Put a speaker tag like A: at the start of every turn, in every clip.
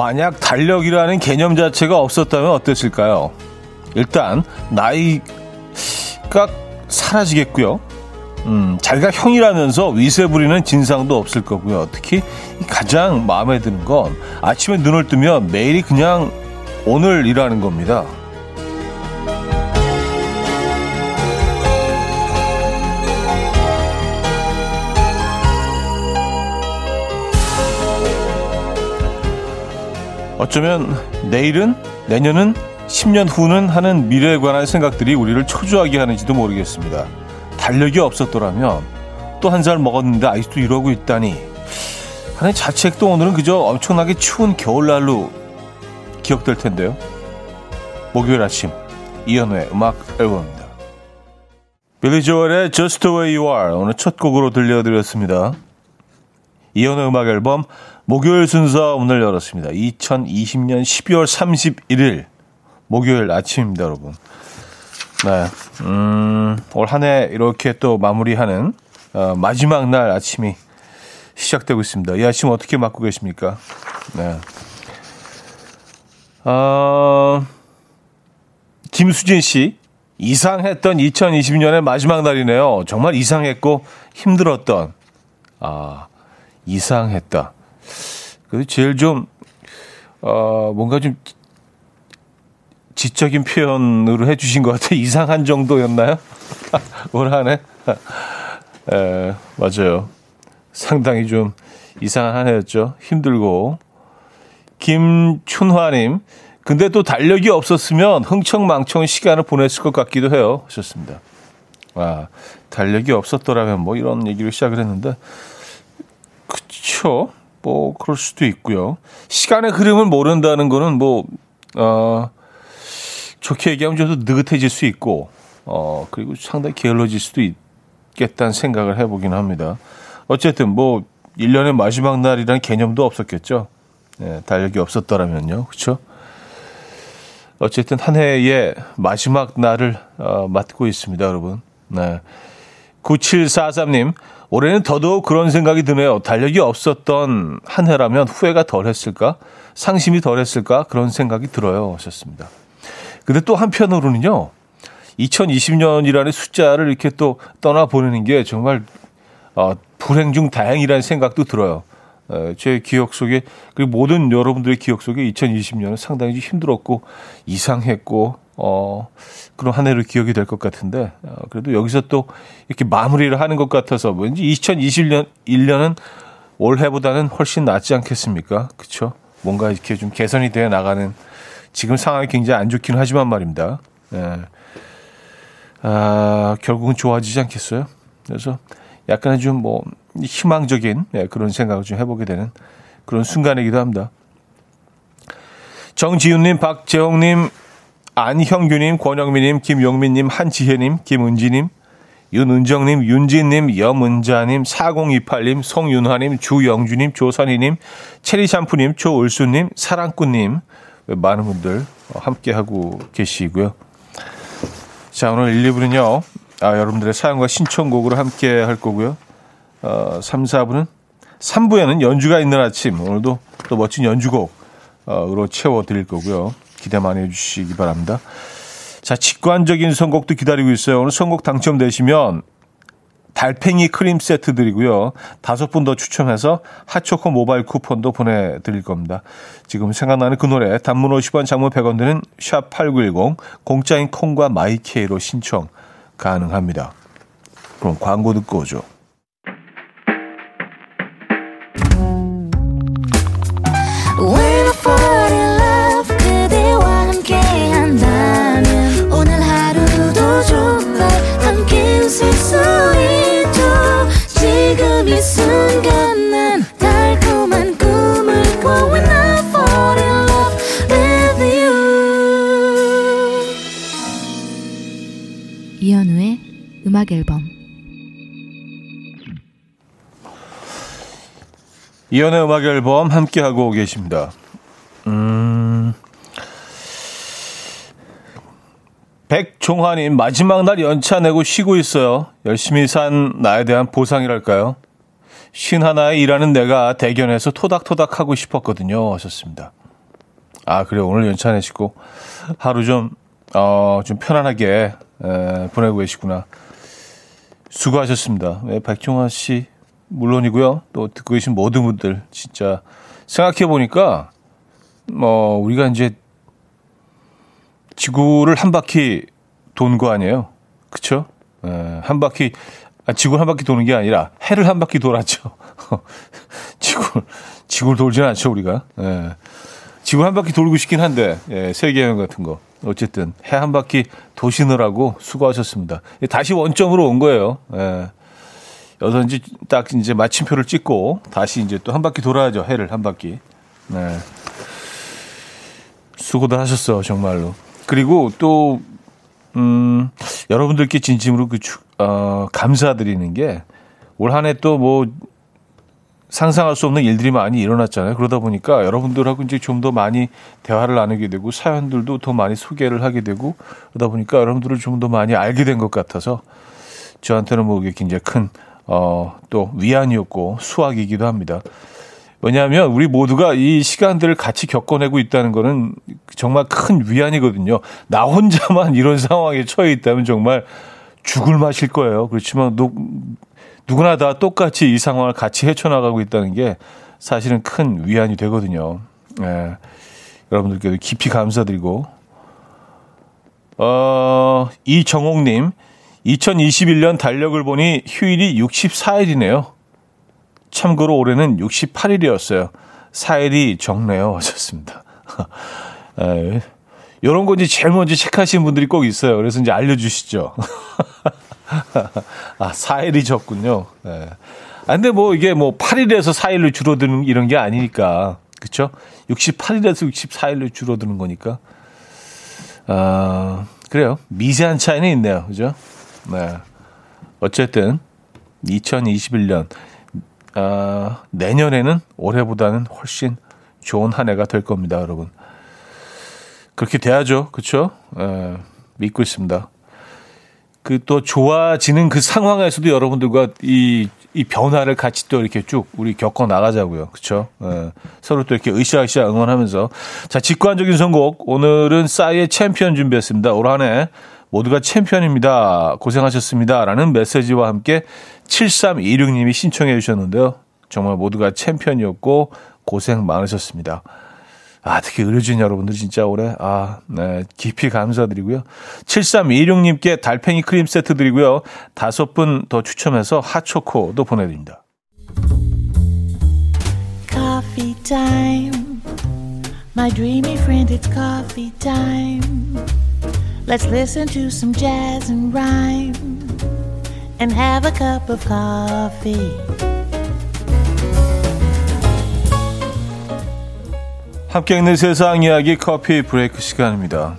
A: 만약 달력이라는 개념 자체가 없었다면 어땠을까요? 일단 나이가 사라지겠고요. 음, 자기가 형이라면서 위세 부리는 진상도 없을 거고요. 특히 가장 마음에 드는 건 아침에 눈을 뜨면 매일이 그냥 오늘이라는 겁니다. 어쩌면 내일은 내년은 10년 후는 하는 미래에 관한 생각들이 우리를 초조하게 하는지도 모르겠습니다. 달력이 없었더라면 또 한 살 먹었는데 아직도 이러고 있다니 하는 자책도 오늘은 그저 엄청나게 추운 겨울날로 기억될 텐데요. 목요일 아침 이연우의 음악 앨범입니다. 빌리 조엘의 Just the Way You Are 오늘 첫 곡으로 들려드렸습니다. 이연우의 음악 앨범 목요일 순서 문을 열었습니다. 2020년 12월 31일 목요일 아침입니다, 여러분. 네, 음, 올 한 해 이렇게 또 마무리하는 어, 마지막 날 아침이 시작되고 있습니다. 이 아침 어떻게 맞고 계십니까? 네. 어, 김수진 씨, 이상했던 2020년의 마지막 날이네요. 정말 이상했고 힘들었던, 아, 이상했다. 그래도 제일 좀, 어, 뭔가 좀 지적인 표현으로 해주신 것 같아요. 이상한 정도였나요? 올 한 해? 에, 맞아요. 상당히 좀 이상한 한 해였죠. 힘들고. 김춘화님, 근데 또 달력이 없었으면 흥청망청 시간을 보냈을 것 같기도 해요. 하셨습니다. 아, 달력이 없었더라면 뭐 이런 얘기를 시작을 했는데, 그쵸. 뭐, 그럴 수도 있고요. 시간의 흐름을 모른다는 거는 뭐, 어, 좋게 얘기하면 좀 더 느긋해질 수 있고, 어, 그리고 상당히 게을러질 수도 있겠다는 생각을 해보긴 합니다. 어쨌든 뭐, 1년의 마지막 날이라는 개념도 없었겠죠. 네, 달력이 없었더라면요. 그렇죠? 어쨌든 한 해의 마지막 날을 어, 맞고 있습니다, 여러분. 네. 9743님, 올해는 더더욱 그런 생각이 드네요. 달력이 없었던 한 해라면 후회가 덜 했을까? 상심이 덜 했을까? 그런 생각이 들어요. 하셨습니다. 근데 또 한편으로는요, 2020년이라는 숫자를 이렇게 또 떠나보내는 게 정말, 어, 불행 중 다행이라는 생각도 들어요. 어, 제 기억 속에, 그리고 모든 여러분들의 기억 속에 2020년은 상당히 힘들었고, 이상했고, 어, 그런 한 해로 기억이 될 것 같은데, 어, 그래도 여기서 또 이렇게 마무리를 하는 것 같아서 왠지 2021년, 1년은 올해보다는 훨씬 낫지 않겠습니까? 그쵸? 뭔가 이렇게 좀 개선이 되어 나가는 지금 상황이 굉장히 안 좋긴 하지만 말입니다. 네. 아, 결국은 좋아지지 않겠어요? 그래서 약간의 좀뭐 희망적인 네, 그런 생각을 좀 해보게 되는 그런 순간이기도 합니다. 정지윤님, 박재홍님, 안형규님, 권영민님, 김용민님, 한지혜님, 김은지님, 윤은정님, 윤진님, 염은자님, 4028님, 송윤화님, 주영주님, 조선희님, 체리샴푸님, 조을수님, 사랑꾼님, 많은 분들 함께하고 계시고요. 자, 오늘 1, 2부는요, 아, 여러분들의 사연과 신청곡으로 함께 할 거고요. 어, 3, 4부는 3부에는 연주가 있는 아침, 오늘도 또 멋진 연주곡으로 채워드릴 거고요. 기대 많이 해주시기 바랍니다. 자, 직관적인 선곡도 기다리고 있어요. 오늘 선곡 당첨되시면 달팽이 크림 세트 드리고요. 다섯 분 더 추첨해서 핫초코 모바일 쿠폰도 보내드릴 겁니다. 지금 생각나는 그 노래 단문 50원 장문 100원 드는 샵8910 공짜인 콩과 마이케이로 신청 가능합니다. 그럼 광고 듣고 오죠.
B: 음악 앨범
A: 이연의 음악 앨범 함께 하고 계십니다. 음. 백종환님 마지막 날 연차 내고 쉬고 있어요. 열심히 산 나에 대한 보상이랄까요? 쉰 하나에 일하는 내가 대견해서 토닥토닥 하고 싶었거든요. 하셨습니다. 아, 그래 오늘 연차 내시고 하루 좀, 어, 좀 편안하게 에, 보내고 계시구나. 수고하셨습니다. 네, 백종환 씨 물론이고요. 또 듣고 계신 모든 분들 진짜 생각해 보니까 뭐 우리가 이제 지구를 한 바퀴 돈 거 아니에요? 에, 한 바퀴 아, 지구를 한 바퀴 도는 게 아니라 해를 한 바퀴 돌았죠. 지구를 지구를 돌지는 않죠 우리가. 에. 지구 한 바퀴 돌고 싶긴 한데 예, 세계 여행 같은 거 어쨌든 해 한 바퀴 도시느라고 수고하셨습니다. 다시 원점으로 온 거예요. 예. 이제 딱 이제 마침표를 찍고 다시 이제 또 한 바퀴 돌아야죠. 해를 한 바퀴. 네. 수고들 하셨어 정말로. 그리고 또 음, 여러분들께 진심으로 그 어, 감사드리는 게 올 한 해 또 뭐 상상할 수 없는 일들이 많이 일어났잖아요. 그러다 보니까 여러분들하고 이제 좀 더 많이 대화를 나누게 되고 사연들도 더 많이 소개를 하게 되고 그러다 보니까 여러분들을 좀 더 많이 알게 된 것 같아서 저한테는 뭐 이게 굉장히 큰, 어, 또 위안이었고 수학이기도 합니다. 왜냐하면 우리 모두가 이 시간들을 같이 겪어내고 있다는 거는 정말 큰 위안이거든요. 나 혼자만 이런 상황에 처해 있다면 정말 죽을 맛일 거예요. 그렇지만 누구나 다 똑같이 이 상황을 같이 헤쳐나가고 있다는 게 사실은 큰 위안이 되거든요. 예. 여러분들께도 깊이 감사드리고, 어, 이정옥님, 2021년 달력을 보니 휴일이 64일이네요. 참고로 올해는 68일이었어요. 4일이 적네요. 하셨습니다. 에, 거 이제 제일 먼저 체크하시는 분들이 꼭 있어요. 그래서 이제 알려주시죠. 아, 4일이 적군요. 네. 아, 근데 뭐 이게 뭐 8일에서 4일로 줄어드는 이런 게 아니니까. 그쵸? 68일에서 64일로 줄어드는 거니까. 아, 그래요. 미세한 차이는 있네요. 그죠? 네. 어쨌든 2021년 아, 내년에는 올해보다는 훨씬 좋은 한 해가 될 겁니다, 여러분. 그렇게 돼야죠. 그렇죠? 에, 믿고 있습니다. 그 또 좋아지는 그 상황에서도 여러분들과 이, 이 변화를 같이 또 이렇게 쭉 우리 겪어 나가자고요. 그렇죠? 에, 서로 또 이렇게 으쌰으쌰 응원하면서 자 직관적인 선곡 오늘은 싸이의 챔피언 준비했습니다. 올 한해 모두가 챔피언입니다. 고생하셨습니다. 라는 메시지와 함께 7326님이 신청해 주셨는데요. 정말 모두가 챔피언이었고 고생 많으셨습니다. 아, 특히 의료진 여러분들 진짜 올해, 아, 네, 깊이 감사드리고요. 7326님께 달팽이 크림 세트 드리고요. 다섯 분 더 추첨해서 핫초코도 보내드립니다. Coffee time. My dreamy friend, it's coffee time. Let's listen to some jazz and rhyme and have a cup of coffee. 함께 있는 세상 이야기 커피 브레이크 시간입니다.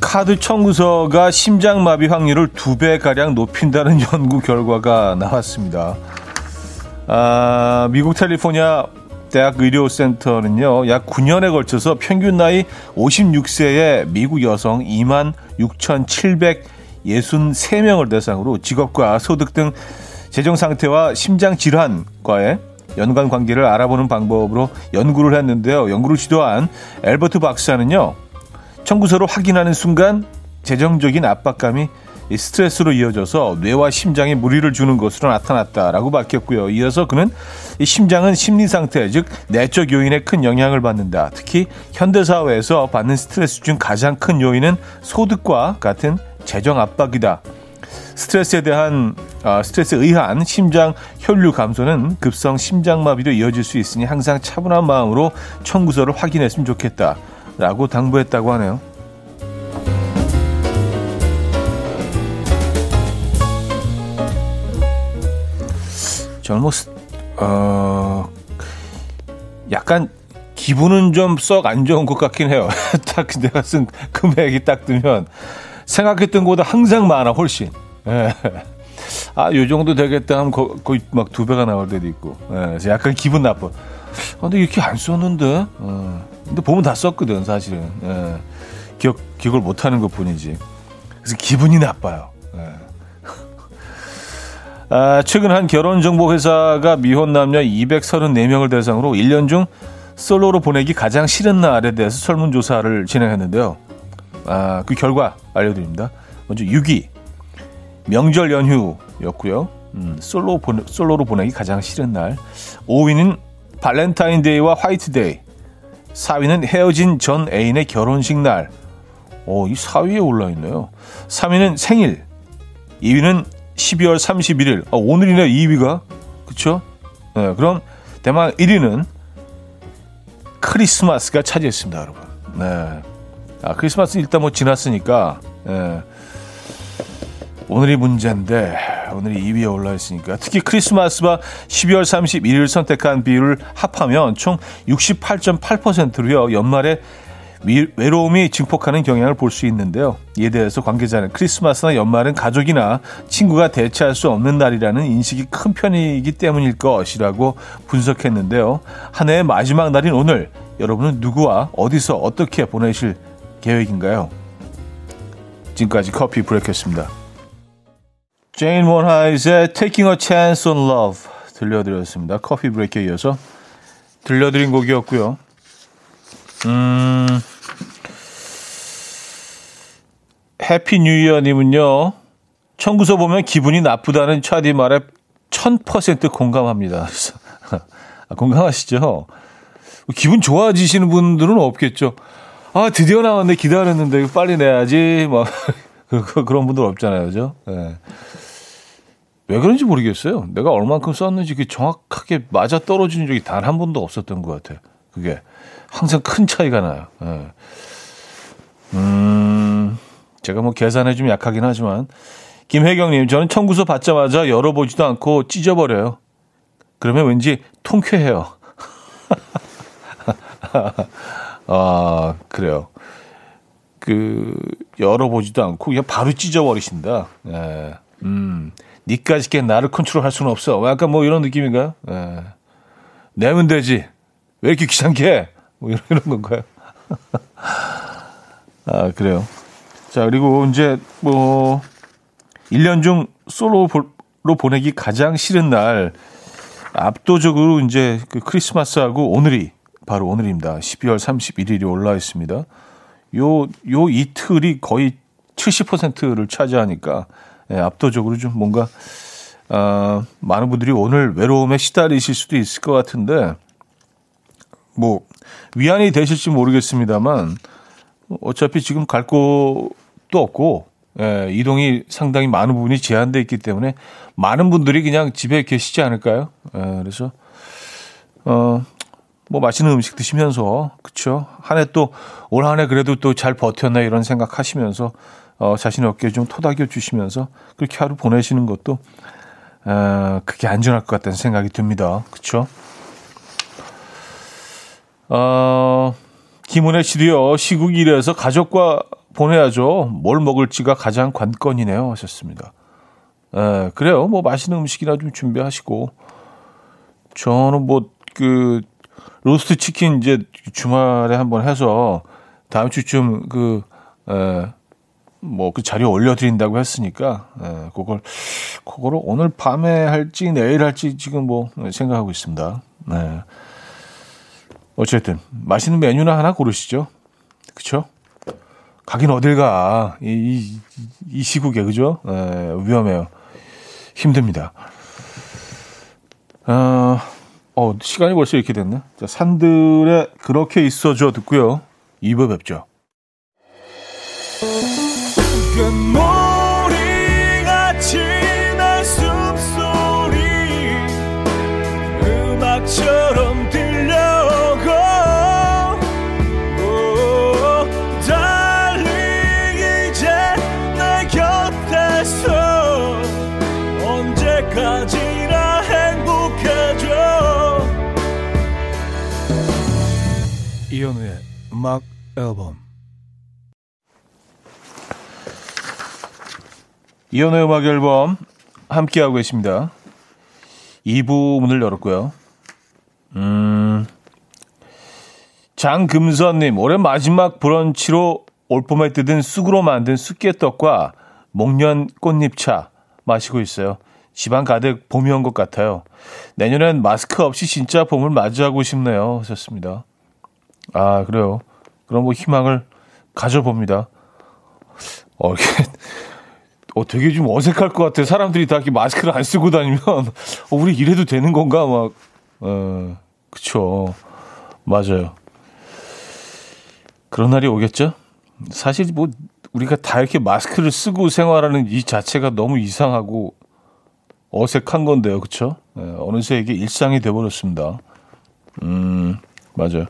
A: 카드 청구서가 심장마비 확률을 두 배가량 높인다는 연구 결과가 나왔습니다. 아, 미국 캘리포니아 대학 의료센터는요, 약 9년에 걸쳐서 평균 나이 56세의 미국 여성 2만 6,700 63명을 대상으로 직업과 소득 등 재정 상태와 심장 질환과의 연관 관계를 알아보는 방법으로 연구를 했는데요. 연구를 지도한 엘버트 박사는요. 청구서를 확인하는 순간 재정적인 압박감이 스트레스로 이어져서 뇌와 심장에 무리를 주는 것으로 나타났다라고 밝혔고요. 이어서 그는 이 심장은 심리 상태, 즉 내적 요인에 큰 영향을 받는다. 특히 현대 사회에서 받는 스트레스 중 가장 큰 요인은 소득과 같은 재정 압박이다. 스트레스에 대한 아, 스트레스에 의한 심장 혈류 감소는 급성 심장마비로 이어질 수 있으니 항상 차분한 마음으로 청구서를 확인했으면 좋겠다라고 당부했다고 하네요. 저는 뭐 어, 약간 기분은 좀 썩 안 좋은 것 같긴 해요. 딱 내가 쓴 금액이 딱 뜨면 생각했던 것보다 항상 많아 훨씬. 예. 아, 요 정도 되겠다 하면 거, 거의 막 두 배가 나올 때도 있고. 예. 약간 기분 나빠. 아, 근데 이렇게 안 썼는데? 어. 근데 보면 다 썼거든, 사실은. 예. 기억, 기억을 못 하는 것 뿐이지. 그래서 기분이 나빠요. 예. 아, 최근 한 결혼정보회사가 미혼 남녀 234명을 대상으로 1년 중 솔로로 보내기 가장 싫은 날에 대해서 설문조사를 진행했는데요. 아, 그 결과 알려드립니다. 먼저 6위, 명절 연휴였고요. 음, 솔로 보내, 솔로로 보내기 가장 싫은 날. 5위는 발렌타인데이와 화이트데이. 4위는 헤어진 전 애인의 결혼식 날. 오, 이 4위에 올라 있네요. 3위는 생일. 2위는 12월 31일. 아, 오늘이네 2위가. 그쵸? 네, 그럼 대망 1위는 크리스마스가 차지했습니다, 여러분. 네. 아, 크리스마스 일단 뭐 지났으니까, 네. 오늘이 문제인데, 오늘이 2위에 올라 있으니까. 특히 크리스마스와 12월 31일 선택한 비율을 합하면 총 68.8%로요, 연말에 외로움이 증폭하는 경향을 볼 수 있는데요. 이에 대해서 관계자는 크리스마스나 연말은 가족이나 친구가 대체할 수 없는 날이라는 인식이 큰 편이기 때문일 것이라고 분석했는데요. 한 해의 마지막 날인 오늘 여러분은 누구와 어디서 어떻게 보내실 계획인가요? 지금까지 coffee break였습니다. 제인 몬하이트의 Taking a Chance on Love 들려드렸습니다. coffee break에 이어서 들려드린 곡이었고요. 음, Happy New Year님은요, 청구서 보면 기분이 나쁘다는 차디 말에 1000% 공감합니다. 아, 공감하시죠? 기분 좋아지시는 분들은 없겠죠. 아, 드디어 나왔네. 기다렸는데 빨리 내야지. 막 그런 분들 없잖아요. 그죠? 네. 왜 그런지 모르겠어요. 내가 얼만큼 썼는지 그 정확하게 맞아 떨어지는 적이 단 한 번도 없었던 것 같아요. 그게 항상 큰 차이가 나요. 네. 음, 제가 뭐 계산에 좀 약하긴 하지만 김혜경님, 저는 청구서 받자마자 열어보지도 않고 찢어버려요. 그러면 왠지 통쾌해요. 아, 그래요. 그, 열어보지도 않고 그냥 바로 찢어버리신다. 예. 음, 니까지 게 나를 컨트롤 할 수는 없어. 약간 뭐 이런 느낌인가요? 예. 내면 되지. 왜 이렇게 귀찮게 뭐 이런, 이런 건가요? 아, 그래요. 자, 그리고 이제 뭐, 1년 중 솔로로 보내기 가장 싫은 날, 압도적으로 이제 그 크리스마스하고 오늘이 바로 오늘입니다. 12월 31일이 올라 있습니다. 요, 요 이틀이 거의 70%를 차지하니까 예, 압도적으로 좀 뭔가 아, 많은 분들이 오늘 외로움에 시달리실 수도 있을 것 같은데 뭐 위안이 되실지 모르겠습니다만 어차피 지금 갈 곳도 없고 예, 이동이 상당히 많은 부분이 제한돼 있기 때문에 많은 분들이 그냥 집에 계시지 않을까요? 예, 그래서 어, 뭐 맛있는 음식 드시면서 그쵸? 한 해 또 올 한 해 그래도 또 잘 버텼나 이런 생각하시면서 어, 자신의 어깨에 좀 토닥여 주시면서 그렇게 하루 보내시는 것도 어, 그게 안전할 것 같다는 생각이 듭니다. 그쵸? 어, 김은혜 씨도요, 시국 일에서 가족과 보내야죠. 뭘 먹을지가 가장 관건이네요. 하셨습니다. 에, 그래요. 뭐 맛있는 음식이나 좀 준비하시고. 저는 뭐, 그, 로스트 치킨 이제 주말에 한번 해서 다음 주쯤 그, 에, 뭐 그 자료 올려드린다고 했으니까, 에, 그걸, 그거를 오늘 밤에 할지 내일 할지 지금 뭐 생각하고 있습니다. 네. 어쨌든 맛있는 메뉴나 하나 고르시죠. 그쵸? 가긴 어딜 가. 이, 이, 이 시국에, 그죠? 에, 위험해요. 힘듭니다. 어, 어, 시간이 벌써 이렇게 됐네. 자, 산들에 그렇게 있어줘 듣고요. 2부 뵙죠. 음악 앨범 이현우의 음악 앨범 함께하고 계십니다. 2부 문을 열었고요. 음, 장금선님, 올해 마지막 브런치로 올 봄에 뜯은 쑥으로 만든 쑥개떡과 목련 꽃잎차 마시고 있어요. 집안 가득 봄이 온 것 같아요. 내년엔 마스크 없이 진짜 봄을 맞이하고 싶네요. 하셨습니다. 아, 그래요. 그럼 뭐 희망을 가져봅니다. 어, 이게, 어, 되게 좀 어색할 것 같아요. 사람들이 다 이렇게 마스크를 안 쓰고 다니면, 어, 우리 이래도 되는 건가? 막, 어, 그쵸. 맞아요. 그런 날이 오겠죠? 사실 뭐, 우리가 다 이렇게 마스크를 쓰고 생활하는 이 자체가 너무 이상하고 어색한 건데요. 그쵸? 네, 어느새 이게 일상이 돼버렸습니다. 음, 맞아요.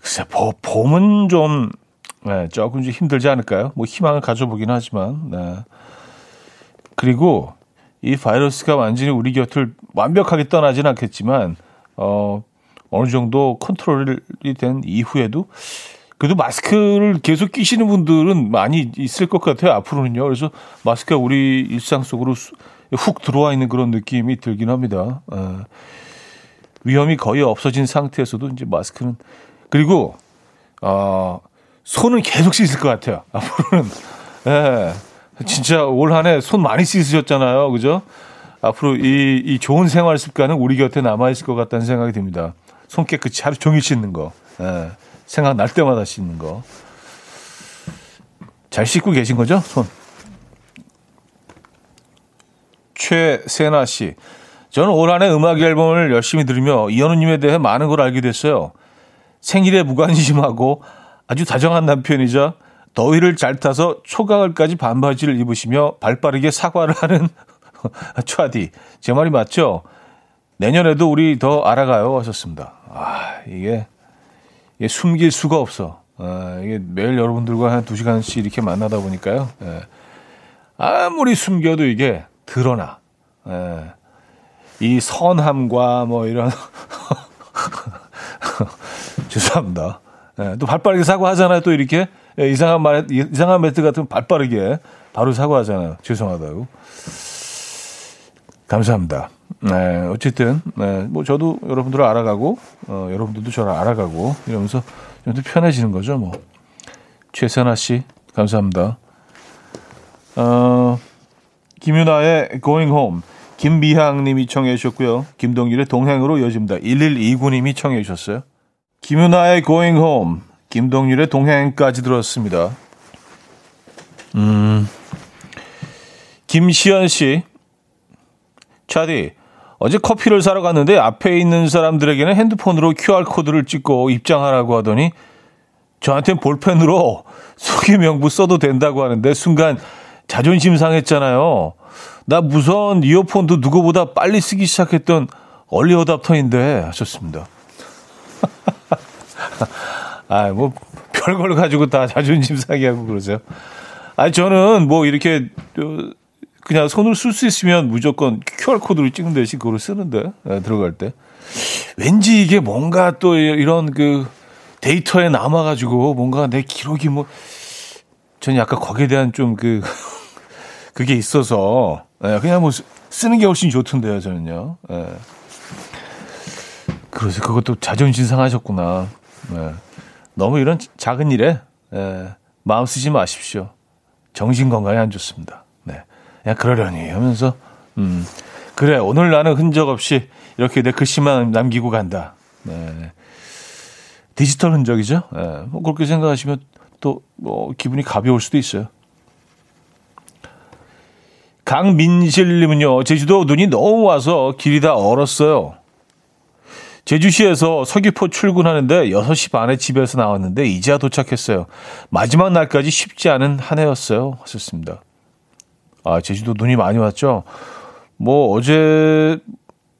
A: 글쎄, 보, 봄은 좀, 네, 조금 좀 힘들지 않을까요? 뭐 희망을 가져보긴 하지만, 네. 그리고 이 바이러스가 완전히 우리 곁을 완벽하게 떠나진 않겠지만, 어, 어느 정도 컨트롤이 된 이후에도 그래도 마스크를 계속 끼시는 분들은 많이 있을 것 같아요. 앞으로는요. 그래서 마스크가 우리 일상 속으로 훅 들어와 있는 그런 느낌이 들긴 합니다. 어, 위험이 거의 없어진 상태에서도 이제 마스크는 그리고 어, 손은 계속 씻을 것 같아요. 앞으로는 예, 진짜 올 한 해 손 많이 씻으셨잖아요, 그죠? 앞으로 이, 이 좋은 생활 습관은 우리 곁에 남아 있을 것 같다는 생각이 듭니다. 손 깨끗이 하루 종일 씻는 거, 예, 생각날 때마다 씻는 거. 잘 씻고 계신 거죠, 손? 최세나 씨. 저는 올 한해 음악 앨범을 열심히 들으며 이현우님에 대해 많은 걸 알게 됐어요. 생일에 무관심하고 아주 다정한 남편이자 더위를 잘 타서 초가을까지 반바지를 입으시며 발빠르게 사과를 하는 차디. 제 말이 맞죠? 내년에도 우리 더 알아가요. 하셨습니다. 아, 이게, 이게 숨길 수가 없어. 아, 이게 매일 여러분들과 한 두 시간씩 이렇게 만나다 보니까요. 예. 아무리 숨겨도 이게 드러나. 예. 이 선함과 뭐 이런 죄송합니다. 예. 또 발빠르게 사과하잖아요. 또 이렇게 예, 이상한 말 이상한 멘트 같은 발빠르게 바로 사과하잖아요. 죄송하다고. 감사합니다. 네, 어쨌든 네, 뭐 저도 여러분들을 알아가고 어, 여러분들도 저를 알아가고 이러면서 좀 더 편해지는 거죠. 뭐 최선아 씨 감사합니다. 어, 김윤아의 Going Home, 김미향님이 청해 주셨고요. 김동일의 동행으로 이어집니다. 1129님이 청해 주셨어요. 김윤아의 Going Home, 김동률의 동행까지 들었습니다. 음, 김시연 씨, 차디, 어제 커피를 사러 갔는데 앞에 있는 사람들에게는 핸드폰으로 QR코드를 찍고 입장하라고 하더니 저한테는 볼펜으로 소개 명부 써도 된다고 하는데 순간 자존심 상했잖아요. 나 무선 이어폰도 누구보다 빨리 쓰기 시작했던 얼리 어답터인데 하셨습니다. 아, 뭐 별걸 가지고 다 자존심 상해하고 그러세요. 아니 저는 뭐 이렇게 그냥 손을 쓸 수 있으면 무조건 QR 코드를 찍는 대신 그걸 쓰는데 네, 들어갈 때 왠지 이게 뭔가 또 이런 그 데이터에 남아가지고 뭔가 내 기록이 뭐 저는 약간 거기에 대한 좀 그 그게 있어서 예, 그냥 뭐 쓰는 게 훨씬 좋던데요, 저는요. 예. 그래서 그것도 자존심 상하셨구나. 예. 너무 이런 작은 일에 예, 마음 쓰지 마십시오. 정신 건강에 안 좋습니다. 네, 그냥 그러려니 하면서 음, 그래 오늘 나는 흔적 없이 이렇게 내 글씨만 남기고 간다. 네. 디지털 흔적이죠. 예, 뭐 그렇게 생각하시면 또 뭐 기분이 가벼울 수도 있어요. 강민실님은요, 제주도 눈이 너무 와서 길이 다 얼었어요. 제주시에서 서귀포 출근하는데 6시 반에 집에서 나왔는데 이제야 도착했어요. 마지막 날까지 쉽지 않은 한 해였어요. 하셨습니다. 아, 제주도 눈이 많이 왔죠? 뭐, 어제,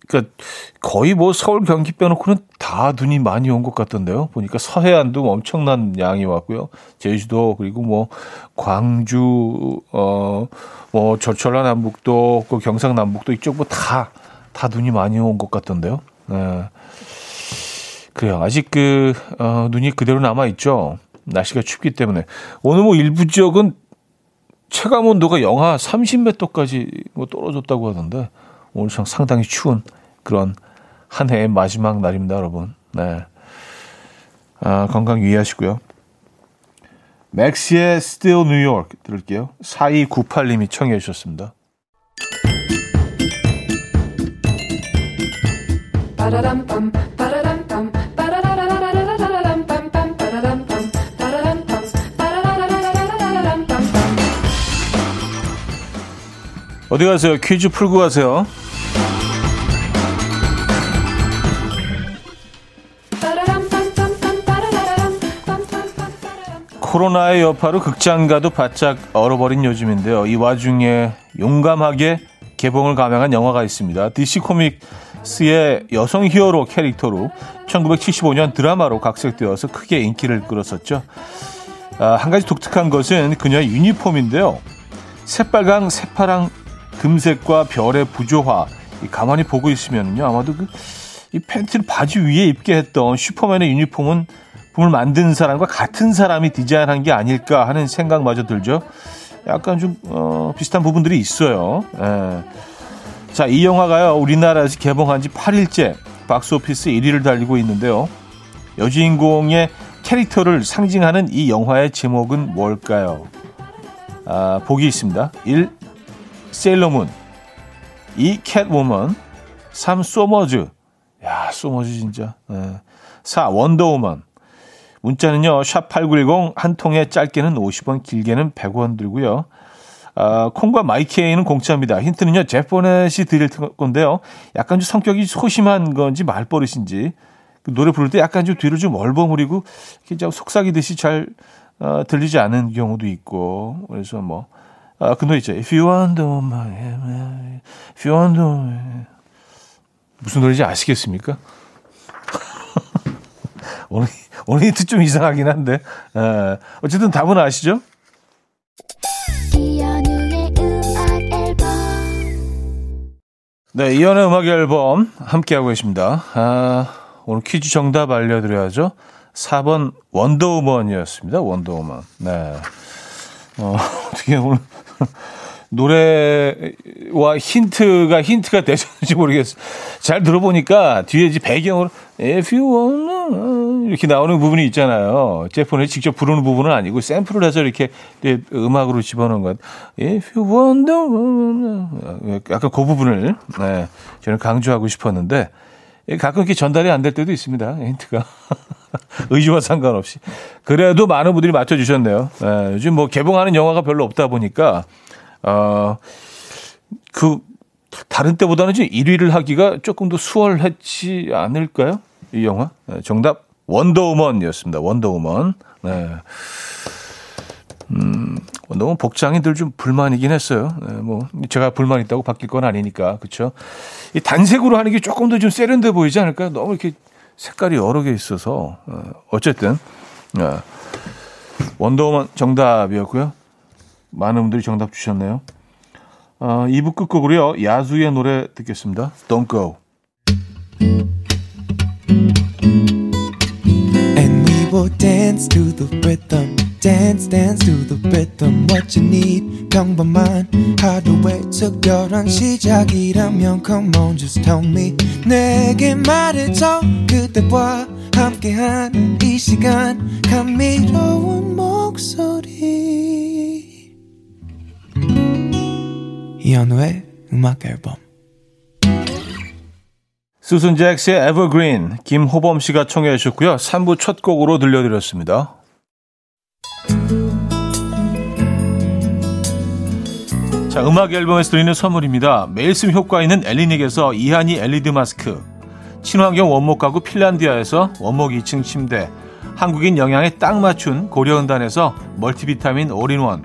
A: 그니까 거의 뭐 서울 경기 빼놓고는 다 눈이 많이 온 것 같던데요. 보니까 서해안도 엄청난 양이 왔고요. 제주도 그리고 뭐 광주 어뭐 저철라 남북도 그 경상 남북도 이쪽 뭐 다 다 눈이 많이 온 것 같던데요. 네. 그래요. 아직 그 어, 눈이 그대로 남아 있죠. 날씨가 춥기 때문에 오늘 뭐 일부 지역은 체감 온도가 영하 30몇 도까지 뭐 떨어졌다고 하던데 오늘 참 상당히 추운 그런 한 해의 마지막 날입니다, 여러분. 네. 아, 건강 유의하시고요. 맥시의 Still New York 들을게요. 4298님이 청해 주셨습니다. 어디 가세요? 퀴즈 풀고 가세요. 코로나의 여파로 극장가도 바짝 얼어버린 요즘인데요. 이 와중에 용감하게 개봉을 감행한 영화가 있습니다. DC 코믹 스의 여성 히어로 캐릭터로 1975년 드라마로 각색되어서 크게 인기를 끌었었죠. 아, 한 가지 독특한 것은 그녀의 유니폼인데요. 새빨강, 새파랑, 금색과 별의 부조화. 가만히 보고 있으면요. 아마도 그, 이 팬티를 바지 위에 입게 했던 슈퍼맨의 유니폼은 을 만든 사람과 같은 사람이 디자인한 게 아닐까 하는 생각마저 들죠. 약간 좀 어, 비슷한 부분들이 있어요. 예. 자, 이 영화가요. 우리나라에서 개봉한 지 8일째 박스오피스 1위를 달리고 있는데요. 여주인공의 캐릭터를 상징하는 이 영화의 제목은 뭘까요? 아, 보기 있습니다. 1. 세일러문 2. 캣워먼 3. 소머즈 야, 소머즈 진짜. 예. 4. 원더우먼 문자는요, 샵8910 한 통에 짧게는 50원, 길게는 100원 들고요. 아, 콩과 마이케이는 공짜입니다. 힌트는요, 제포넷이 드릴 건데요. 약간 좀 성격이 소심한 건지 말버릇인지 그 노래 부를 때 약간 좀 뒤로 좀 얼버무리고 이렇게 좀 속삭이듯이 잘 어, 들리지 않은 경우도 있고 그래서 뭐 아, 그 노래 있죠. If you want my if you want to 무슨 노래인지 아시겠습니까? 오늘 오늘 힌트 좀 이상하긴 한데. 에, 어쨌든 답은 아시죠? 네, 이연의 음악 앨범 함께하고 계십니다. 아, 오늘 퀴즈 정답 알려드려야죠. 4번 원더우먼이었습니다. 원더우먼. 네. 어, 어떻게 오늘 노래와 힌트가 힌트가 되셨는지 모르겠어요. 잘 들어보니까 뒤에 이제 배경으로 If you wanna 이렇게 나오는 부분이 있잖아요. 제폰에 직접 부르는 부분은 아니고 샘플을 해서 이렇게 음악으로 집어넣은 것. If you wanna 약간 그 부분을 네, 저는 강조하고 싶었는데 가끔 이렇게 전달이 안 될 때도 있습니다. 힌트가. 의지와 상관없이. 그래도 많은 분들이 맞춰주셨네요. 네, 요즘 뭐 개봉하는 영화가 별로 없다 보니까 어, 그, 다른 때보다는 이제 1위를 하기가 조금 더 수월했지 않을까요? 이 영화? 네, 정답, 원더우먼이었습니다. 원더우먼. 네. 음, 원더우먼 복장이 늘 좀 불만이긴 했어요. 네, 뭐, 제가 불만 있다고 바뀔 건 아니니까. 그쵸? 이 단색으로 하는 게 조금 더 좀 세련돼 보이지 않을까요? 너무 이렇게 색깔이 여러 개 있어서. 어, 어쨌든. 네. 원더우먼 정답이었고요. 많은 분들이 정답 주셨네요. 어, 2부 끝곡으로요. 야수의 노래 듣겠습니다. Don't Go. 시작이라면 come on just tell me 내게 말해줘 그대와 함께한 이 시간 감미로운 목소리 이현우의 음악 앨범 수순 잭스의 에버그린 김호범 씨가 청해 주셨고요. 3부 첫 곡으로 들려드렸습니다. 자, 음악 앨범에서 드리는 선물입니다. 매일 쓰면 효과 있는 엘리닉에서 이하늬 LED 마스크 친환경 원목 가구 핀란디아에서 원목 2층 침대 한국인 영양에 딱 맞춘 고려은단에서 멀티비타민 올인원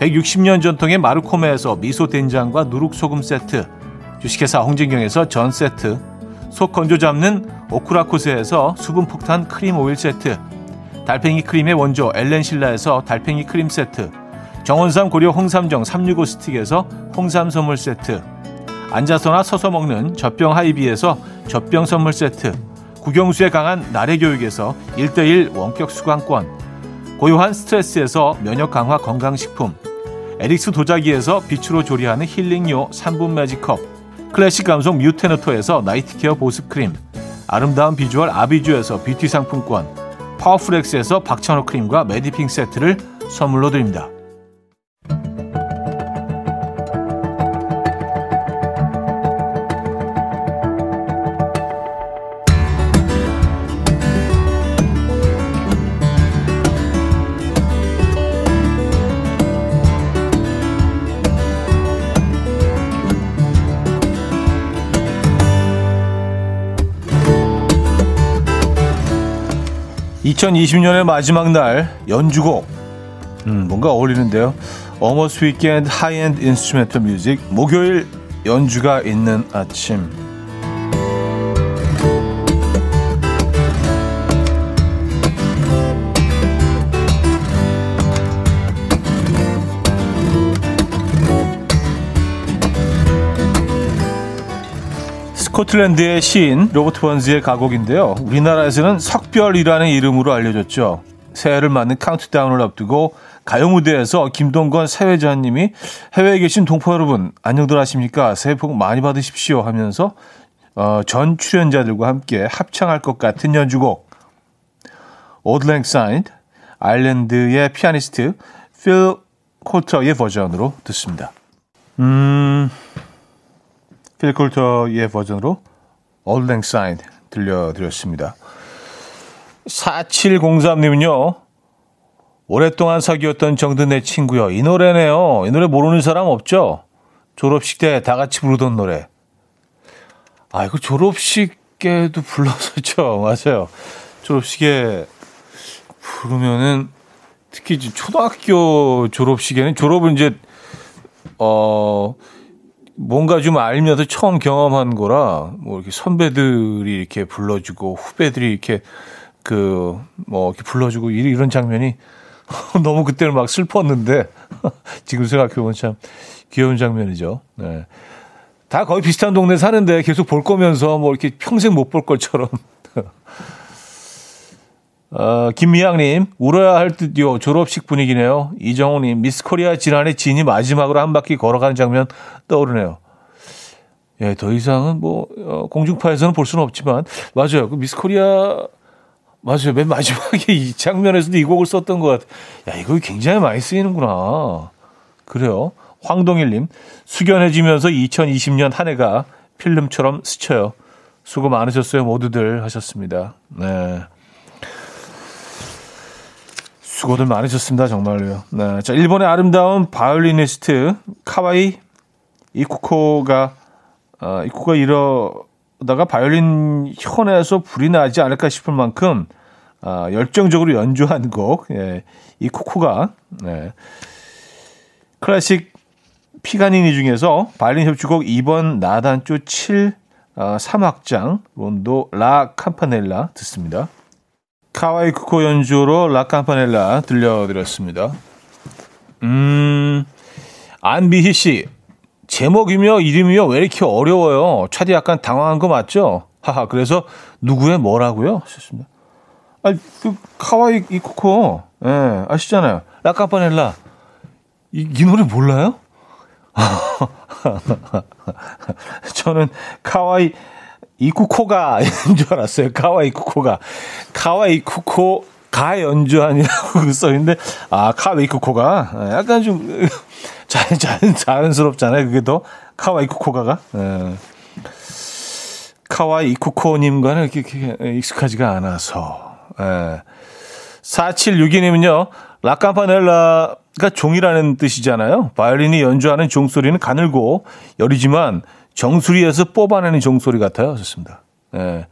A: 160년 전통의 마루코메에서 미소 된장과 누룩소금 세트, 주식회사 홍진경에서 전 세트, 속 건조 잡는 오크라코스에서 수분 폭탄 크림 오일 세트, 달팽이 크림의 원조 엘렌실라에서 달팽이 크림 세트, 정원삼 고려 홍삼정 365 스틱에서 홍삼 선물 세트, 앉아서나 서서 먹는 젖병 하이비에서 젖병 선물 세트 국영수에 강한 나래 교육에서 1대1 원격 수강권 고요한 스트레스에서 면역 강화 건강식품 에릭스 도자기에서 빛으로 조리하는 힐링요 3분 매직컵 클래식 감성 뮤테너토에서 night care 보습크림 아름다운 비주얼 아비주에서 뷰티 상품권 파워풀엑스에서 박찬호 크림과 메디핑 세트를 선물로 드립니다. 2020년의 마지막 날 연주곡 음, 뭔가 어울리는데요. Almost Weekend High-End Instrumental Music 목요일 연주가 있는 아침 스코틀랜드의 시인 로버트 번즈의 가곡인데요. 우리나라에서는 석별이라는 이름으로 알려졌죠. 새해를 맞는 카운트다운을 앞두고 가요 무대에서 김동건 사회자님이 해외에 계신 동포 여러분 안녕들 하십니까? 새해 복 많이 받으십시오 하면서 어, 전 출연자들과 함께 합창할 것 같은 연주곡 Auld Lang Syne 아일랜드의 피아니스트 필 콜터의 버전으로 듣습니다. 음... 필 콜터의 버전으로 Lang Syne 들려드렸습니다. 4703님은요. 오랫동안 사귀었던 정든의 친구요. 이 노래네요. 이 노래 모르는 사람 없죠? 졸업식 때 다 같이 부르던 노래. 아, 이거 졸업식에도 불렀었죠. 맞아요. 졸업식에 부르면은 특히 초등학교 졸업식에는 졸업을 이제 어 뭔가 좀 알면서 처음 경험한 거라 뭐 이렇게 선배들이 이렇게 불러주고 후배들이 이렇게 그 뭐 이렇게 불러주고 이런 장면이 너무 그때는 막 슬펐는데 지금 생각해보면 참 귀여운 장면이죠. 네. 다 거의 비슷한 동네 사는데 계속 볼 거면서 뭐 이렇게 평생 못 볼 것처럼. 어, 김미양님, 울어야 할 듯요. 졸업식 분위기네요. 이정우님, 미스 코리아 지난해 진이 마지막으로 한 바퀴 걸어가는 장면 떠오르네요. 예, 더 이상은 뭐, 어, 공중파에서는 볼 수는 없지만, 맞아요. 그 미스 코리아, 맞아요. 맨 마지막에 이 장면에서도 이 곡을 썼던 것 같아요. 야, 이거 굉장히 많이 쓰이는구나. 그래요. 황동일님, 숙연해지면서 2020년 한 해가 필름처럼 스쳐요. 수고 많으셨어요, 모두들 하셨습니다. 네. 수고들 많으셨습니다. 정말로요. 네. 자, 일본의 아름다운 바이올리니스트 카와이 이쿠코가 어, 이쿠가 이러다가 바이올린 현에서 불이 나지 않을까 싶을 만큼 어, 열정적으로 연주한 곡 예, 이쿠코가 네. 클래식 피가니니 중에서 바이올린 협주곡 2번 나단조 7 어, 3악장 론도 라 캄파넬라 듣습니다. 카와이 쿠코 연주로 라캄파넬라 들려드렸습니다. 음, 안비희 씨. 제목이며 이름이며 왜 이렇게 어려워요? 차디 약간 당황한 거 맞죠? 하하, 그래서 누구의 뭐라고요? 하셨습니다. 아, 그, 카와이 쿠코. 예, 네, 아시잖아요. 라캄파넬라. 이, 이 노래 몰라요? 저는 카와이 이쿠코가 인 줄 알았어요. 카와 이쿠코가. 카와 이쿠코 가 연주한이라고 써있는데, 아, 카와 이쿠코가. 약간 좀, 자연, 자연, 자연스럽잖아요. 그게 더. 카와 이쿠코가가. 예. 카와 이쿠코님과는 이렇게, 익숙하지가 않아서. 예. 4762님은요, 라캄파넬라가 종이라는 뜻이잖아요. 바이올린이 연주하는 종소리는 가늘고 여리지만 정수리에서 뽑아내는 종소리 같아요. 좋습니다. 예.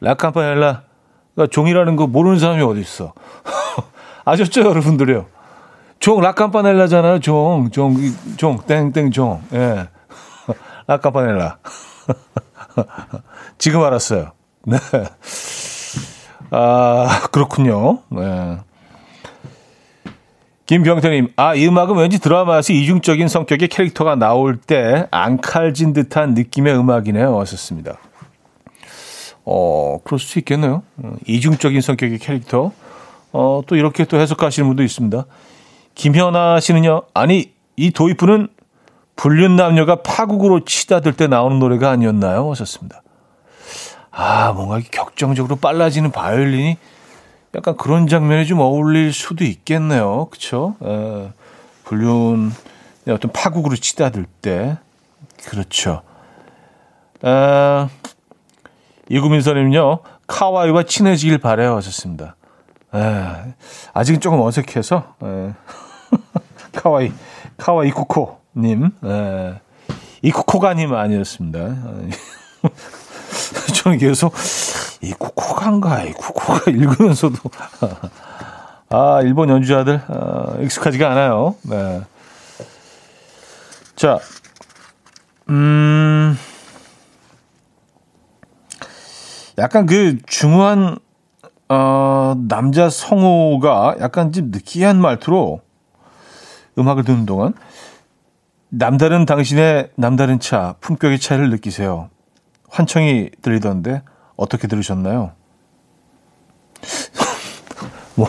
A: 라캄파넬라가 종이라는 거 모르는 사람이 어디 있어. 아셨죠, 여러분들이요? 종, 라캄파넬라잖아요, 종. 종, 종, 땡땡 종. 예. 라캄파넬라. 지금 알았어요. 네. 아, 그렇군요. 네. 김병태님, 아, 이 음악은 왠지 드라마에서 이중적인 성격의 캐릭터가 나올 때 앙칼진 듯한 느낌의 음악이네요. 왔었습니다. 어, 그럴 수 있겠네요. 어, 이중적인 성격의 캐릭터. 어, 또 이렇게 또 해석하시는 분도 있습니다. 김현아 씨는요, 아니, 이 도입부는 불륜 남녀가 파국으로 치닫을 때 나오는 노래가 아니었나요? 하셨습니다. 아, 뭔가 격정적으로 빨라지는 바이올린이 약간 그런 장면이 좀 어울릴 수도 있겠네요. 그쵸? 에, 불륜, 어떤 파국으로 치닫을 때. 그렇죠. 에, 이구민선님요, 카와이와 친해지길 바래요. 하셨습니다. 에, 아직은 조금 어색해서, 에, 카와이, 카와이 쿠코님, 에, 이쿠코가님 아니었습니다. 저는 계속 이 쿠코가인가 이 쿠코가 읽으면서도 아 일본 연주자들 아, 익숙하지가 않아요. 네. 자, 음, 약간 그 중후한 어, 남자 성우가 약간 좀 느끼한 말투로 음악을 듣는 동안 남다른 당신의 남다른 차 품격의 차이를 느끼세요. 환청이 들리던데 어떻게 들으셨나요? 뭐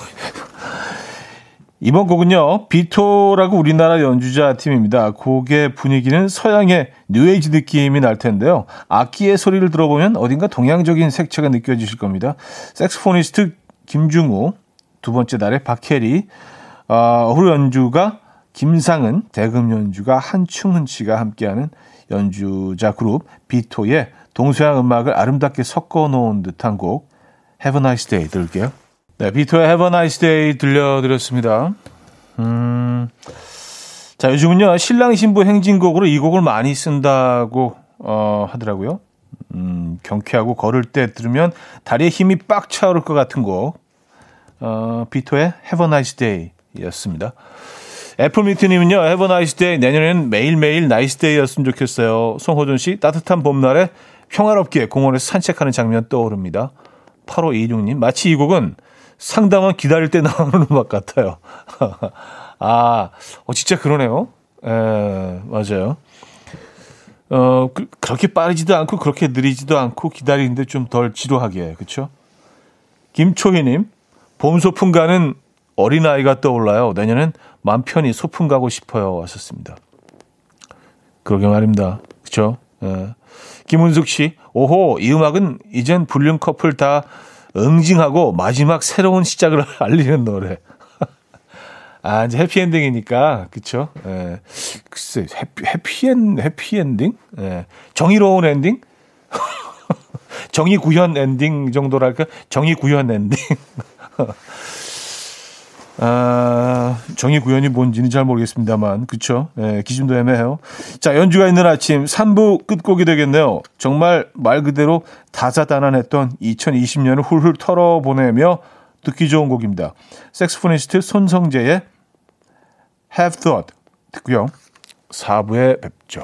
A: 이번 곡은요 비토라고 우리나라 연주자 팀입니다. 곡의 분위기는 서양의 뉴에이지 느낌이 날 텐데요. 악기의 소리를 들어보면 어딘가 동양적인 색채가 느껴지실 겁니다. 색스포니스트 김중우, 두 번째 달에 박혜리, 어, 후 연주가 김상은, 대금 연주가 한충은 씨가 함께하는 연주자 그룹 비토의 동서양 음악을 아름답게 섞어 놓은 듯한 곡 Have a Nice Day 들을게요. 네, 비토의 Have a Nice Day 들려드렸습니다. 음, 자, 요즘은요, 신랑 신부 행진곡으로 이 곡을 많이 쓴다고, 어, 하더라고요. 음, 경쾌하고 걸을 때 들으면 다리에 힘이 빡 차오를 것 같은 곡. 어, 비토의 Have a Nice Day 였습니다. 애플미트님은요, Have a Nice Day. 내년에는 매일매일 nice day였으면 좋겠어요. 송호준 씨, 따뜻한 봄날에 평화롭게 공원에서 산책하는 장면 떠오릅니다. 8526님, 마치 이 곡은 상담원 기다릴 때 나오는 음악 같아요. 아, 어, 진짜 그러네요. 에, 맞아요. 어, 그, 렇게 빠르지도 않고 그렇게 느리지도 않고 기다리는데 좀 덜 지루하게, 그쵸? 김초희님, 봄 소풍 가는 어린아이가 떠올라요. 내년엔 맘 편히 소풍 가고 싶어요. 하셨습니다. 그러게 말입니다. 그쵸? 예. 김은숙 씨, 오호, 이 음악은 이젠 불륜 커플 다 응징하고 마지막 새로운 시작을 알리는 노래. 아, 이제 해피엔딩이니까, 그쵸? 예. 글쎄, 해피, 해피엔, 해피엔딩? 예. 정의로운 엔딩? 정의 구현 엔딩 정도랄까? 정의 구현 엔딩. 아, 정의 구현이 뭔지는 잘 모르겠습니다만, 그쵸? 예, 기준도 애매해요. 자, 연주가 있는 아침 3부 끝곡이 되겠네요. 정말 말 그대로 다사다난했던 2020년을 훌훌 털어보내며 듣기 좋은 곡입니다. 색스포니스트 손성재의 Have Thought 듣고요. 4부에 뵙죠.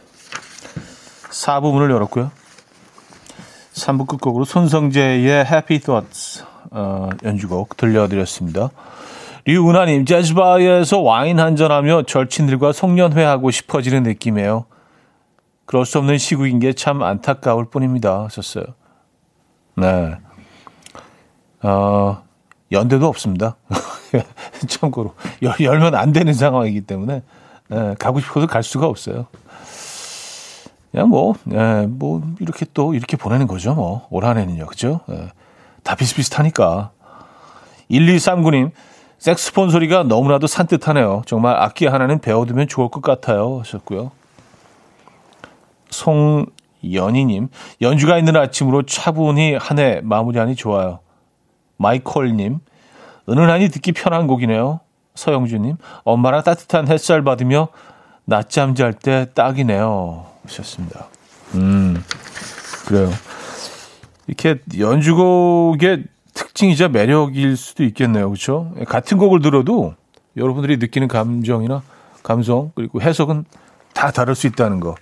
A: 4부 문을 열었고요. 3부 끝곡으로 손성재의 Happy Thoughts 어, 연주곡 들려드렸습니다. 류은하님, 재즈바에서 와인 한잔하며 절친들과 송년회하고 싶어지는 느낌이에요. 그럴 수 없는 시국인 게 참 안타까울 뿐입니다. 하셨어요. 네. 어, 연대도 없습니다. 참고로. 열, 열면 안 되는 상황이기 때문에, 네, 가고 싶어도 갈 수가 없어요. 그냥 뭐, 예, 뭐, 이렇게 또, 이렇게 보내는 거죠, 뭐. 올 한 해는요, 그죠? 예, 다 비슷비슷하니까. 1239님, 색스폰 소리가 너무나도 산뜻하네요. 정말 악기 하나는 배워두면 좋을 것 같아요. 하셨고요. 송연희님, 연주가 있는 아침으로 차분히 한 해 마무리하니 좋아요. 마이콜님, 은은하니 듣기 편한 곡이네요. 서영주님, 엄마랑 따뜻한 햇살 받으며 낮잠 잘 때 딱이네요. 하셨습니다. 음, 그래요. 이렇게 연주곡의 특징이자 매력일 수도 있겠네요. 그렇죠? 같은 곡을 들어도 여러분들이 느끼는 감정이나 감성 그리고 해석은 다 다를 수 있다는 거.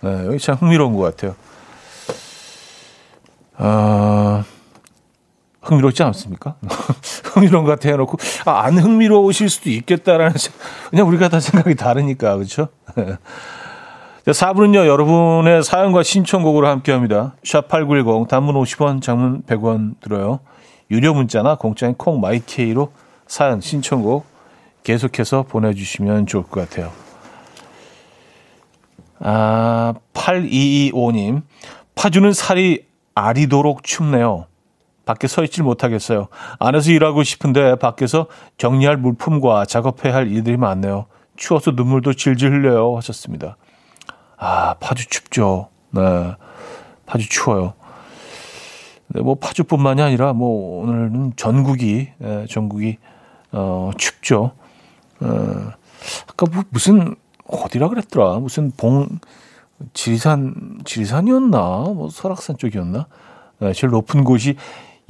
A: 네, 여기 참 흥미로운 것 같아요. 아, 흥미롭지 않습니까? 흥미로운 것 같아 해놓고, 아, 안 흥미로우실 수도 있겠다라는, 그냥 우리가 다 생각이 다르니까, 그렇죠? 4부는요, 여러분의 사연과 신청곡으로 함께 합니다. 샵8910, 단문 50원, 장문 100원 들어요. 유료 문자나 공짜인 콩 마이케이로 사연, 신청곡 계속해서 보내주시면 좋을 것 같아요. 아, 8225님. 파주는 살이 아리도록 춥네요. 밖에 서 있질 못하겠어요. 안에서 일하고 싶은데 밖에서 정리할 물품과 작업해야 할 일들이 많네요. 추워서 눈물도 질질 흘려요. 하셨습니다. 아, 파주 춥죠. 네. 파주 추워요. 네, 뭐 파주뿐만이 아니라 뭐 오늘은 전국이 예, 전국이 어 춥죠. 어, 아까 뭐 무슨 어디라 그랬더라? 무슨 봉 지리산 지리산이었나? 뭐 설악산 쪽이었나? 예, 제일 높은 곳이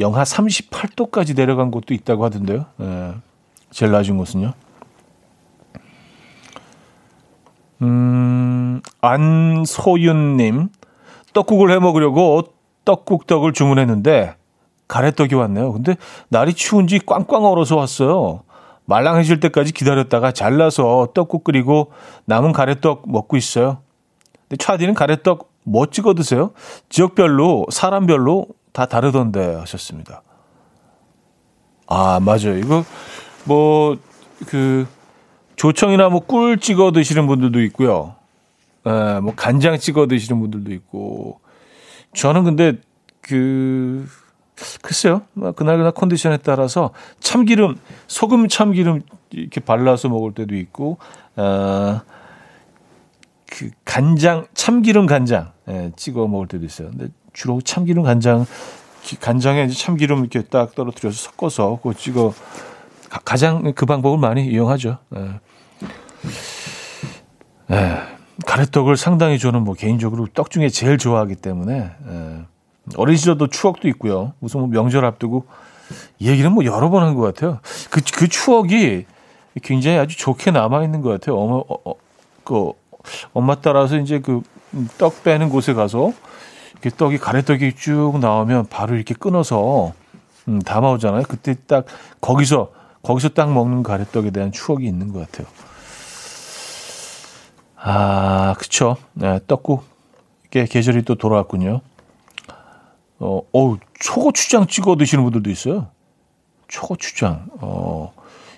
A: 영하 38도까지 내려간 곳도 있다고 하던데요. 예, 제일 낮은 곳은요. 음, 안소윤님, 떡국을 해 먹으려고 떡국떡을 주문했는데 가래떡이 왔네요. 근데 날이 추운지 꽝꽝 얼어서 왔어요. 말랑해질 때까지 기다렸다가 잘라서 떡국 끓이고 남은 가래떡 먹고 있어요. 근데 차디는 가래떡 뭐 찍어 드세요? 지역별로 사람별로 다 다르던데 하셨습니다. 아 맞아요. 이거 뭐 그 조청이나 뭐 꿀 찍어 드시는 분들도 있고요. 에, 예, 뭐 간장 찍어 드시는 분들도 있고 저는 근데 그 글쎄요. 뭐 그날 그날 컨디션에 따라서 참기름, 소금 참기름 이렇게 발라서 먹을 때도 있고, 어, 그 간장, 참기름 간장 예, 찍어 먹을 때도 있어요. 근데 주로 참기름 간장, 간장에 이제 참기름 이렇게 딱 떨어뜨려서 섞어서 그거 찍어 가장 그 방법을 많이 이용하죠. 예. 예. 가래떡을 상당히 저는 뭐 개인적으로 떡 중에 제일 좋아하기 때문에 예. 어린 시절도 추억도 있고요. 무슨 뭐 명절 앞두고 이 얘기는 뭐 여러 번 한 것 같아요. 그, 그 추억이 굉장히 아주 좋게 남아 있는 것 같아요. 어머, 어, 어, 그 엄마 따라서 이제 그 떡 빼는 곳에 가서 이렇게 떡이 가래떡이 쭉 나오면 바로 이렇게 끊어서 음, 담아오잖아요. 그때 딱 거기서 거기서 딱 먹는 가래떡에 대한 추억이 있는 것 같아요. 아, 그쵸. 네, 떡국. 게 계절이 또 돌아왔군요. 어, 어 초고추장 찍어 드시는 분들도 있어요. 초고추장. 어,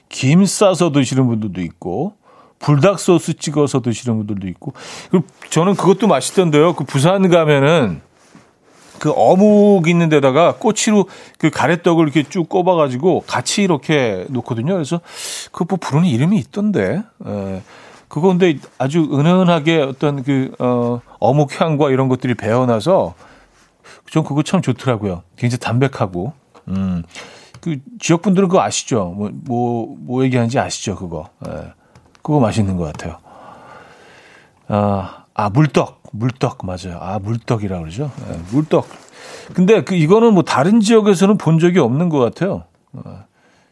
A: 김 싸서 드시는 분들도 있고, 불닭 소스 찍어서 드시는 분들도 있고. 그리고 저는 그것도 맛있던데요. 그 부산 가면은 그 어묵 있는 데다가 꼬치로 그 가래떡을 이렇게 쭉 꼽아가지고 같이 이렇게 놓거든요. 그래서 그뭐 부르는 이름이 있던데. 에, 그거 근데 아주 은은하게 어떤 그, 어, 어묵 향과 이런 것들이 배어나서 전 그거 참 좋더라고요. 굉장히 담백하고. 음. 그 지역 분들은 그거 아시죠? 뭐, 뭐, 뭐 얘기하는지 아시죠? 그거. 예. 그거 맛있는 것 같아요. 아, 아, 물떡. 물떡. 맞아요. 아, 물떡이라 고 그러죠. 예, 물떡. 근데 그, 이거는 뭐 다른 지역에서는 본 적이 없는 것 같아요. 어,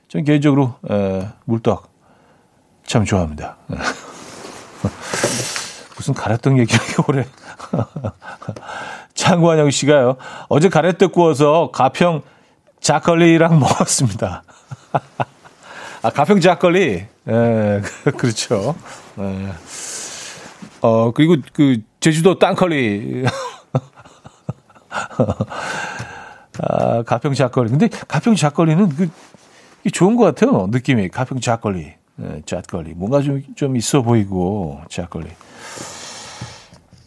A: 전 개인적으로, 예, 물떡 참 좋아합니다. 예. 무슨 가래떡 얘기를 오래. 장관영 씨가요. 어제 가래떡 구워서 가평 자컬리랑 먹었습니다. 아, 가평 자컬리. 예, 그렇죠. 예. 어, 그리고 그 제주도 땅컬리. 아, 가평 자컬리. 근데 가평 자컬리는 그 좋은 것 같아요. 느낌이. 가평 자컬리. 예, 자컬리. 뭔가 좀, 좀 있어 보이고, 자컬리.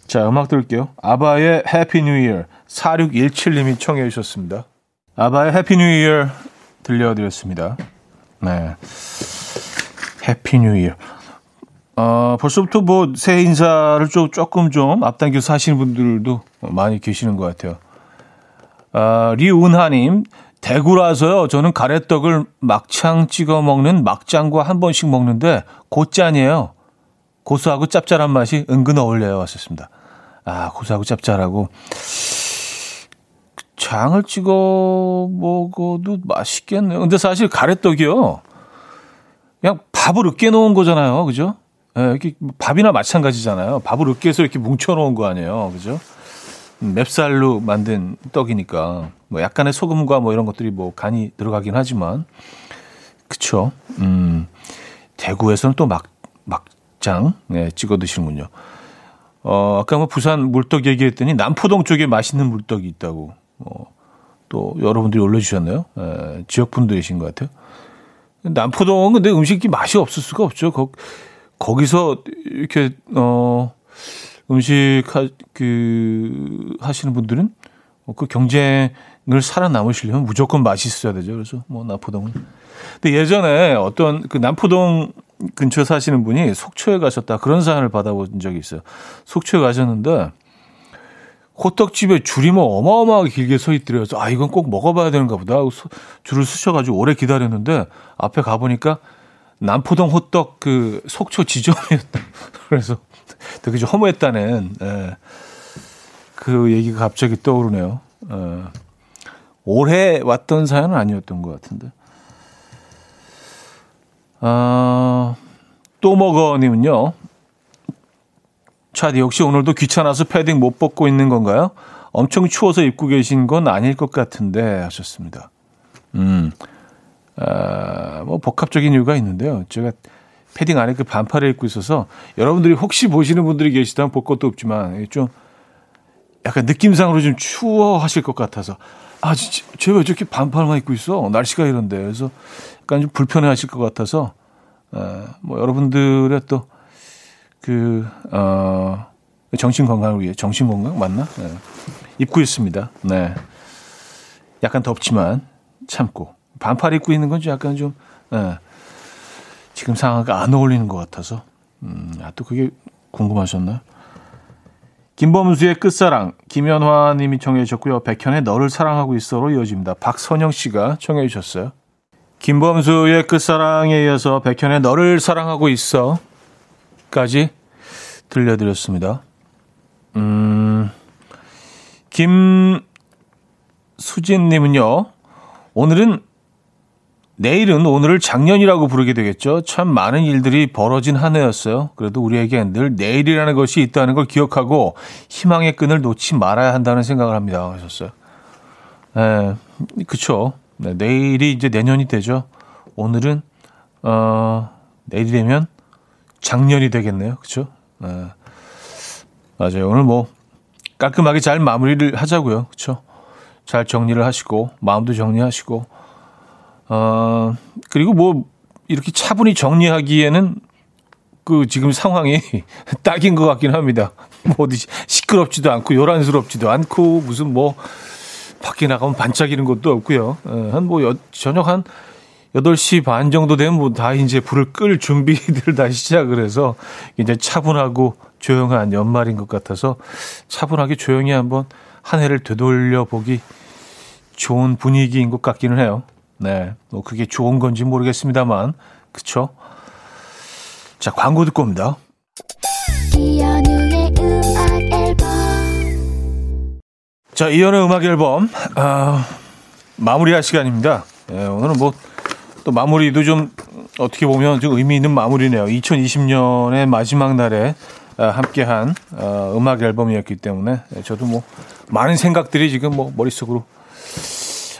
A: 자, 음악 들을게요. 아바의 Happy New Year 4617님이 청해 주셨습니다. 아바의 Happy New Year 들려드렸습니다. 네. Happy New Year. 어, 벌써부터 뭐 새해 인사를 좀, 조금 좀 앞당겨서 하시는 분들도 많이 계시는 것 같아요. 아, 리운하님, 대구라서요. 저는 가래떡을 막창 찍어 먹는 막장과 한 번씩 먹는데 곧짠이에요. 고소하고 짭짤한 맛이 은근 어울려요. 왔었습니다. 아, 고소하고 짭짤하고. 장을 찍어 먹어도 맛있겠네요. 근데 사실 가래떡이요. 그냥 밥을 으깨 놓은 거잖아요. 그죠? 예, 이렇게 밥이나 마찬가지잖아요. 밥을 으깨서 이렇게 뭉쳐 놓은 거 아니에요. 그죠? 맵쌀로 만든 떡이니까 뭐 약간의 소금과 뭐 이런 것들이 뭐 간이 들어가긴 하지만 그쵸. 음, 대구에서는 또 막, 막장 네, 찍어 드시는군요. 어, 아까 뭐 부산 물떡 얘기했더니 남포동 쪽에 맛있는 물떡이 있다고 어, 또 여러분들이 올려주셨네요. 에, 지역 분들이신 것 같아요. 남포동은 근데 음식이 맛이 없을 수가 없죠. 거, 거기서 이렇게 어 음식 하, 그 하시는 분들은 그 경쟁을 살아남으시려면 무조건 맛있어야 되죠. 그래서 뭐 남포동은. 근데 예전에 어떤 그 남포동 근처에 사시는 분이 속초에 가셨다 그런 사연을 받아본 적이 있어요. 속초에 가셨는데 호떡집에 줄이 뭐 어마어마하게 길게 서 있더래요. 아 이건 꼭 먹어봐야 되는가 보다. 줄을 쓰셔가지고 오래 기다렸는데 앞에 가보니까 남포동 호떡 그 속초 지점이었다. 그래서 되게 좀 허무했다는 예. 그 얘기가 갑자기 떠오르네요. 예. 올해 왔던 사연은 아니었던 것 같은데. 아, 또 먹어님은요. 차디 역시 오늘도 귀찮아서 패딩 못 벗고 있는 건가요? 엄청 추워서 입고 계신 건 아닐 것 같은데 하셨습니다. 음, 아, 뭐 복합적인 이유가 있는데요. 제가 패딩 안에 그 반팔을 입고 있어서 여러분들이 혹시 보시는 분들이 계시다면 볼 것도 없지만 좀 약간 느낌상으로 좀 추워하실 것 같아서 아 진짜 제가 왜 저렇게 반팔만 입고 있어 날씨가 이런데 그래서 약간 좀 불편해 하실 것 같아서 어, 뭐 여러분들의 또 그, 어, 정신 건강을 위해, 정신 건강 맞나? 네. 입고 있습니다. 네. 약간 덥지만 참고. 반팔 입고 있는 건 좀 약간 좀, 네. 지금 상황과 안 어울리는 것 같아서. 음, 아, 또 그게 궁금하셨나요? 김범수의 끝사랑, 김현화 님이 청해 주셨고요. 백현의 너를 사랑하고 있어로 이어집니다. 박선영 씨가 청해 주셨어요. 김범수의 끝사랑에 이어서 백현의 너를 사랑하고 있어 까지 들려드렸습니다. 음, 김수진 님은요, 오늘은, 내일은 오늘을 작년이라고 부르게 되겠죠. 참 많은 일들이 벌어진 한 해였어요. 그래도 우리에겐 늘 내일이라는 것이 있다는 걸 기억하고 희망의 끈을 놓지 말아야 한다는 생각을 합니다. 하셨어요. 네, 그쵸. 네, 내일이 이제 내년이 되죠. 오늘은, 어, 내일이 되면 작년이 되겠네요. 그렇죠? 네. 맞아요. 오늘 뭐 깔끔하게 잘 마무리를 하자고요. 그렇죠? 잘 정리를 하시고 마음도 정리하시고 어 그리고 뭐 이렇게 차분히 정리하기에는 그 지금 상황이 딱인 것 같긴 합니다. 뭐 어디 시끄럽지도 않고 요란스럽지도 않고 무슨 뭐 밖에 나가면 반짝이는 것도 없고요. 한 뭐 저녁 한 8시 반 정도 되면 뭐 다 이제 불을 끌 준비들 다 시작을 해서 이제 차분하고 조용한 연말인 것 같아서 차분하게 조용히 한번 한 해를 되돌려 보기 좋은 분위기인 것 같기는 해요. 네. 뭐 그게 좋은 건지 모르겠습니다만. 그쵸? 자, 광고 듣고 옵니다. 자, 이연의 음악 앨범, 아, 마무리할 시간입니다. 네, 오늘은 뭐, 또 마무리도 좀 어떻게 보면 좀 의미 있는 마무리네요. 2020년의 마지막 날에 아, 함께한 어, 음악 앨범이었기 때문에 저도 뭐 많은 생각들이 지금 뭐 머릿속으로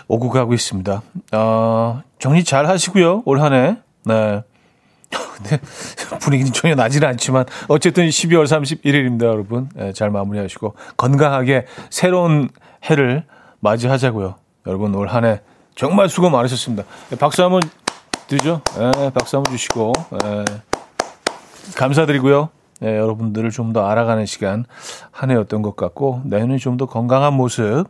A: 오고 가고 있습니다. 어, 정리 잘 하시고요. 올 한 해. 네. 근데 분위기는 전혀 나지는 않지만 어쨌든 12월 31일입니다, 여러분. 네, 잘 마무리하시고 건강하게 새로운 해를 맞이하자고요. 여러분 올 한 해 정말 수고 많으셨습니다. 네, 박수 한번 드리죠. 네, 박수 한번 주시고 네, 감사드리고요. 네, 여러분들을 좀 더 알아가는 시간 한 해였던 것 같고 내년에 좀 더 건강한 모습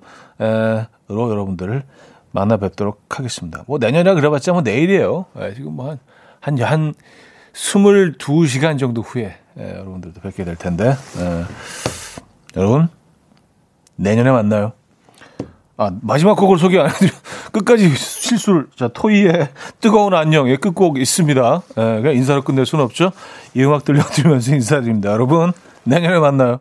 A: 으로 여러분들을 만나 뵙도록 하겠습니다. 뭐 내년이라 그래봤자 뭐 내일이에요. 네, 지금 뭐 한, 한, 한 22시간 정도 후에 네, 여러분들도 뵙게 될 텐데 네. 여러분 내년에 만나요. 아, 마지막 곡을 소개 안 해드려. 끝까지 실수를, 자, 토이의 뜨거운 안녕의 끝곡 있습니다. 예, 그냥 인사로 끝낼 수는 없죠. 이 음악 들려드리면서 인사드립니다. 여러분, 내년에 만나요.